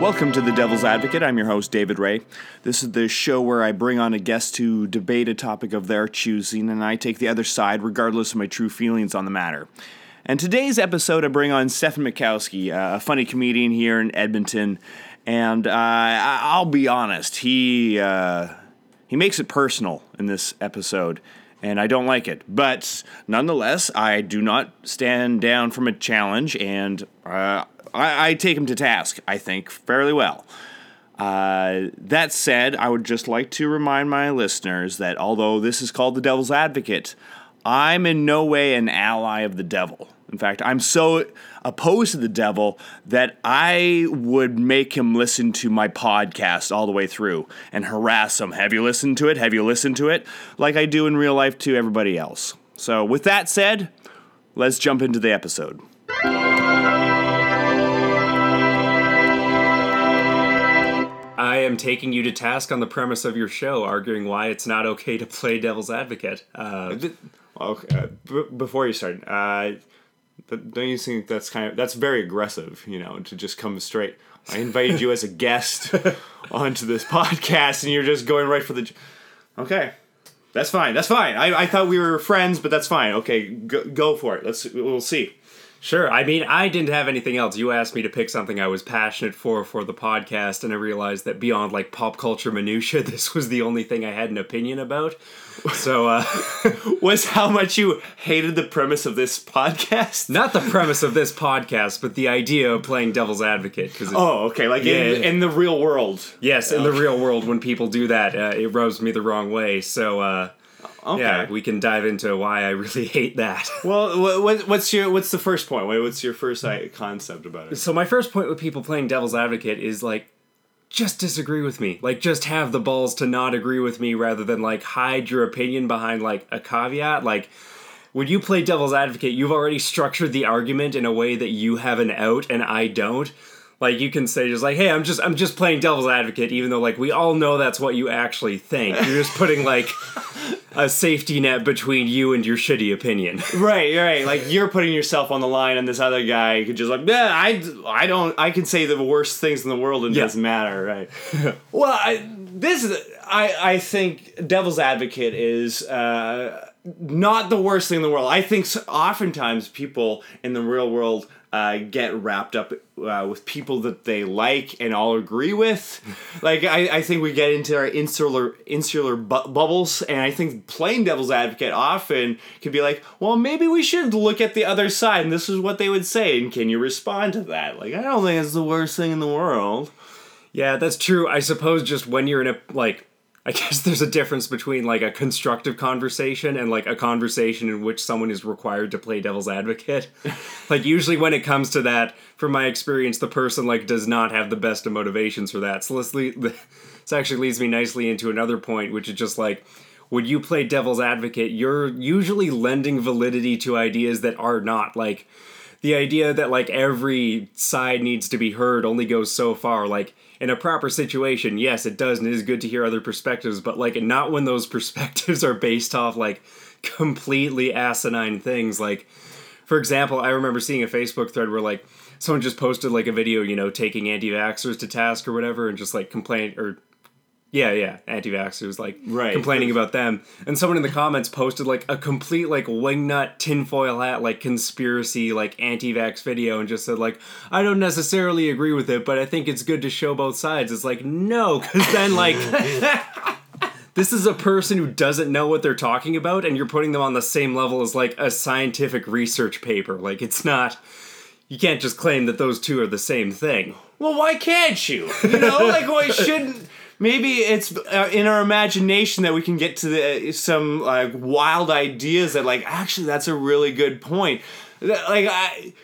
Welcome to The Devil's Advocate. I'm your host, David Ray. This is the show where I bring on a guest to debate a topic of their choosing, and I take the other side regardless of my true feelings on the matter. And today's episode, I bring on Stefan Makowski, uh, a funny comedian here in Edmonton. And uh, I'll be honest, he uh, he makes it personal in this episode, and I don't like it. But nonetheless, I do not stand down from a challenge, and uh, I, I take him to task. I think fairly well. Uh, that said, I would just like to remind my listeners that although this is called the Devil's Advocate, I'm in no way an ally of the devil. In fact, I'm so opposed to the devil that I would make him listen to my podcast all the way through and harass him. Have you listened to it? Have you listened to it? Like I do in real life to everybody else. So, with that said, let's jump into the episode. Am taking you to task on the premise of your show, arguing why it's not okay to play devil's advocate. Uh, Okay, uh, b- before you start, uh, don't you think that's kind of that's very aggressive? You know, to just come straight. I invited you as a guest onto this podcast, and you're just going right for the. Okay, that's fine. That's fine. I, I thought we were friends, but that's fine. Okay, go, go for it. Let's we'll see. Sure. I mean, I didn't have anything else. You asked me to pick something I was passionate for for the podcast, and I realized that beyond like pop culture minutia, this was the only thing I had an opinion about. So, uh, Was how much you hated the premise of this podcast? not the premise of this podcast, but the idea of playing devil's advocate. Because Oh, okay. Like in, Yeah. in the real world. yes, in the real world, when people do that, uh, it rubs me the wrong way. So, uh, Okay. yeah, we can dive into why I really hate that. Well, what, what, what's your what's the first point? What's your first concept about it? So my first point with people playing devil's advocate is like just disagree with me. Like just have the balls to not agree with me rather than like hide your opinion behind like a caveat. Like when you play devil's advocate, you've already structured the argument in a way that you have an out and I don't. Like you can say just like, "Hey, I'm just I'm just playing devil's advocate," even though like we all know that's what you actually think. You're just putting like a safety net between you and your shitty opinion. Right, right. Like you're putting yourself on the line, and this other guy could just like, yeah, I, I don't, I can say the worst things in the world and it Yeah. doesn't matter, right? well, I, this is, I, I think Devil's Advocate is uh, not the worst thing in the world. I think oftentimes people in the real world uh, get wrapped up uh, with people that they like and all agree with. like I, I think we get into our insular insular bu- bubbles, and I think playing devil's advocate often can be like, well, maybe we should look at the other side, and this is what they would say, and can you respond to that? Like I don't think it's the worst thing in the world. Yeah, that's true. I suppose just when you're in a like I guess there's a difference between like a constructive conversation and like a conversation in which someone is required to play devil's advocate. like usually when it comes to that, from my experience, the person like does not have the best of motivations for that. So let's lead, this actually leads me nicely into another point, which is just like when you play devil's advocate, you're usually lending validity to ideas that are not like the idea that like every side needs to be heard only goes so far. Like in a proper situation yes it does and it is good to hear other perspectives but like not when those perspectives are based off like completely asinine things. Like for example i remember seeing a facebook thread where like someone just posted like a video you know taking anti-vaxxers to task or whatever and just like complain or yeah, yeah, anti-vaxxers like Right. complaining about them, and someone in the comments posted like a complete like wingnut tinfoil hat like conspiracy like anti-vax video, and just said like I don't necessarily agree with it, but I think it's good to show both sides. It's like no, because then like this is a person who doesn't know what they're talking about, and you're putting them on the same level as like a scientific research paper. Like it's not. You can't just claim that those two are the same thing. Well, why can't you? You know, like why shouldn't? Maybe it's uh, in our imagination that we can get to the, some like wild ideas that like actually that's a really good point. Like I,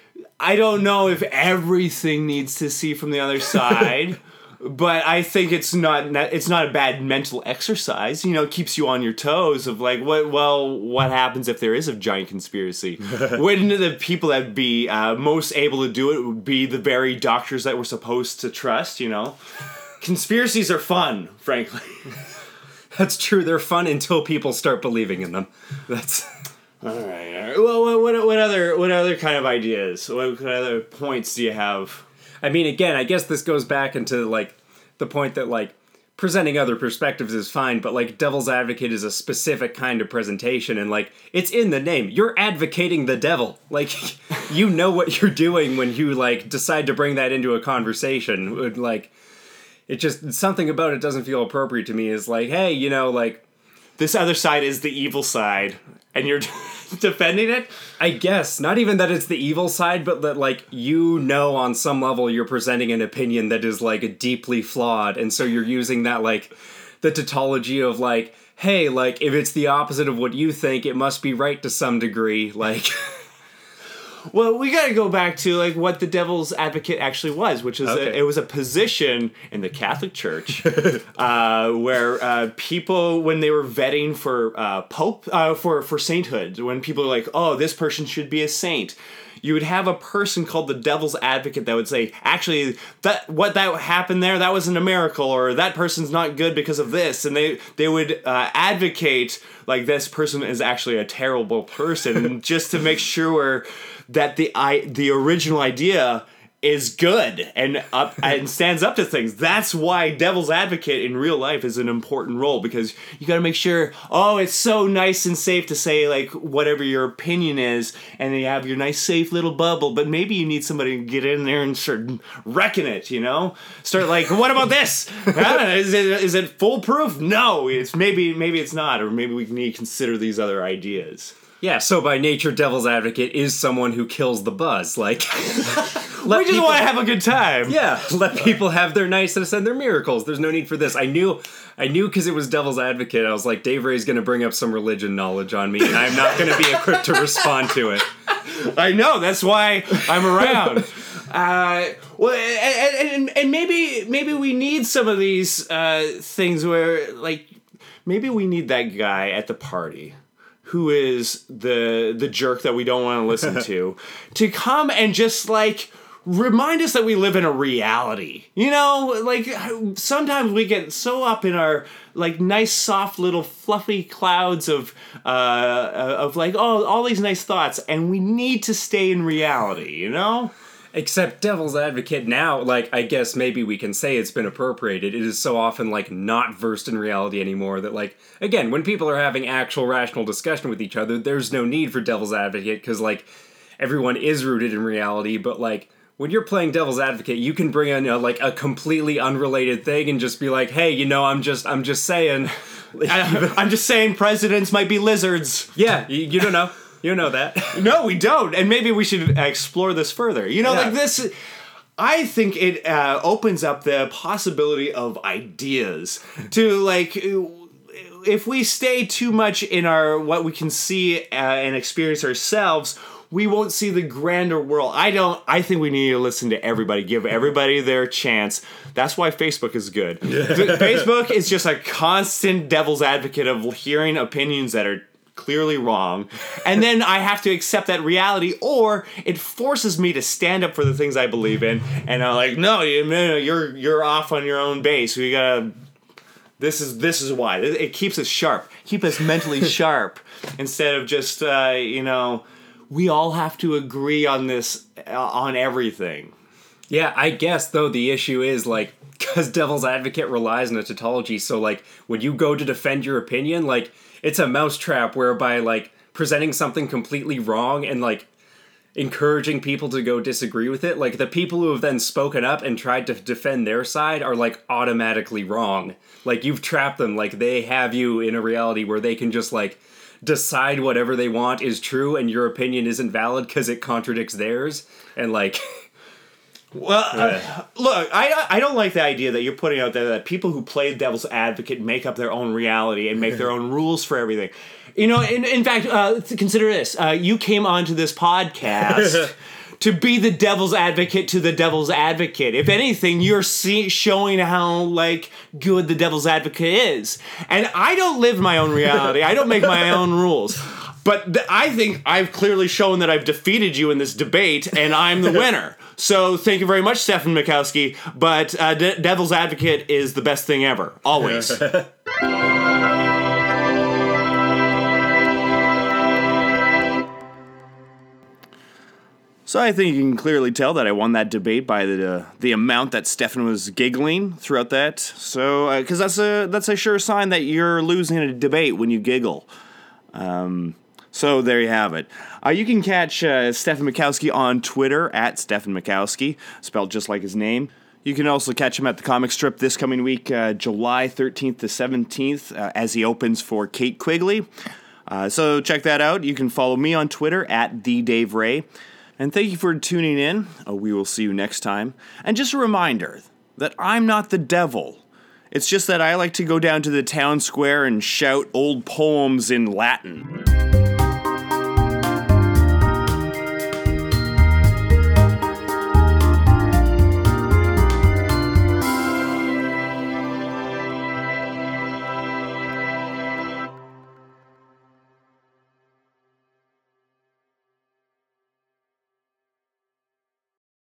I don't know if everything needs to see from the other side. But I think it's not it's not a bad mental exercise. You know, it keeps you on your toes of like what well what happens if there is a giant conspiracy? Wouldn't the people that be uh, most able to do it would be the very doctors that we're supposed to trust? You know, conspiracies are fun, frankly. That's true. They're fun until people start believing in them. That's All right. All right. Well, what, what what other what other kind of ideas? What, what other points do you have? I mean, again, I guess this goes back into like the point that like presenting other perspectives is fine, but like devil's advocate is a specific kind of presentation and like it's in the name. You're advocating the devil. Like you know what you're doing when you like decide to bring that into a conversation. Like it just something about it doesn't feel appropriate to me is like, hey, you know, like this other side is the evil side and you're defending it? I guess not even that it's the evil side but that like you know on some level you're presenting an opinion that is like deeply flawed and so you're using that like the tautology of like hey like if it's the opposite of what you think it must be right to some degree like Well, we got to go back to like what the devil's advocate actually was, which is Okay. a, it was a position in the Catholic Church uh, where uh, people, when they were vetting for uh, pope uh, for for sainthood, when people are like, "Oh, this person should be a saint," you would have a person called the devil's advocate that would say, "Actually, that what that happened there, that wasn't a miracle, or that person's not good because of this," and they they would uh, advocate like this person is actually a terrible person just to make sure that the i the original idea is good and up and stands up to things. That's why devil's advocate in real life is an important role because you got to make sure oh it's so nice and safe to say like whatever your opinion is and you have your nice safe little bubble but maybe you need somebody to get in there and start wrecking it, you know? Start like what about this? Is it is it foolproof? No, it's maybe maybe it's not or maybe we need to consider these other ideas. yeah so by nature devil's advocate is someone who kills the buzz like We just want to have a good time. Yeah, let people have their niceness and their miracles. There's no need for this. I knew, I knew because it was Devil's Advocate. I was like, Dave Ray's going to bring up some religion knowledge on me, and I'm not going to be equipped to respond to it. I know. That's why I'm around. uh, well, and, and, and maybe maybe we need some of these uh, things where, like, maybe we need that guy at the party who is the the jerk that we don't want to listen to to come and just like remind us that we live in a reality you know like sometimes we get so up in our like nice soft little fluffy clouds of uh of like oh all these nice thoughts and we need to stay in reality you know Except Devil's Advocate now, like, I guess maybe we can say it's been appropriated. It is so often, like, not versed in reality anymore that, like, again, when people are having actual rational discussion with each other, there's no need for Devil's Advocate because, like, everyone is rooted in reality, but, like, when you're playing devil's advocate you can bring in a, like a completely unrelated thing and just be like hey you know i'm just i'm just saying I, i'm just saying presidents might be lizards yeah you, you don't know you don't know that No, we don't. And maybe we should explore this further. You know, Yeah. like this. I think it uh, opens up the possibility of ideas to like. If we stay too much in our what we can see uh, and experience ourselves, we won't see the grander world. I don't. I think we need to listen to everybody, give everybody their chance. That's why Facebook is good. Facebook is just a constant devil's advocate of hearing opinions that are clearly wrong and then i have to accept that reality or it forces me to stand up for the things i believe in and i'm like no you- no, you're you're off on your own base we gotta this is this is why it it keeps us sharp keep us mentally sharp instead of just uh, you know we all have to agree on this uh, on everything Yeah, I guess though the issue is like because Devil's Advocate relies on a tautology, so like when you go to defend your opinion, like it's a mousetrap whereby like presenting something completely wrong and like encouraging people to go disagree with it, like the people who have then spoken up and tried to defend their side are like automatically wrong. Like you've trapped them, like they have you in a reality where they can just like decide whatever they want is true and your opinion isn't valid because it contradicts theirs and like Well, uh, look, I I don't like the idea that you're putting out there that people who play devil's advocate make up their own reality and make their own rules for everything. You know, in, in fact, uh, consider this: uh, you came onto this podcast to be the devil's advocate to the devil's advocate. If anything, you're see- showing how like good the devil's advocate is. And I don't live my own reality. I don't make my own rules. But th- I think I've clearly shown that I've defeated you in this debate, and I'm the winner. So thank you very much, Stefan Makowski. But uh, De- Devil's Advocate is the best thing ever, always. So I think you can clearly tell that I won that debate by the uh, the amount that Stefan was giggling throughout that. So because uh, that's a that's a sure sign that you're losing a debate when you giggle. Um, so there you have it. Uh, you can catch uh, Stefan Makowski on Twitter at Stefan Makowski, spelled just like his name. You can also catch him at the comic strip this coming week, uh, July 13th to 17th, uh, as he opens for Kate Quigley. So check that out. You can follow me on Twitter at the Dave Ray. And thank you for tuning in. Uh, we will see you next time. And just a reminder that I'm not the devil. It's just that I like to go down to the town square and shout old poems in Latin.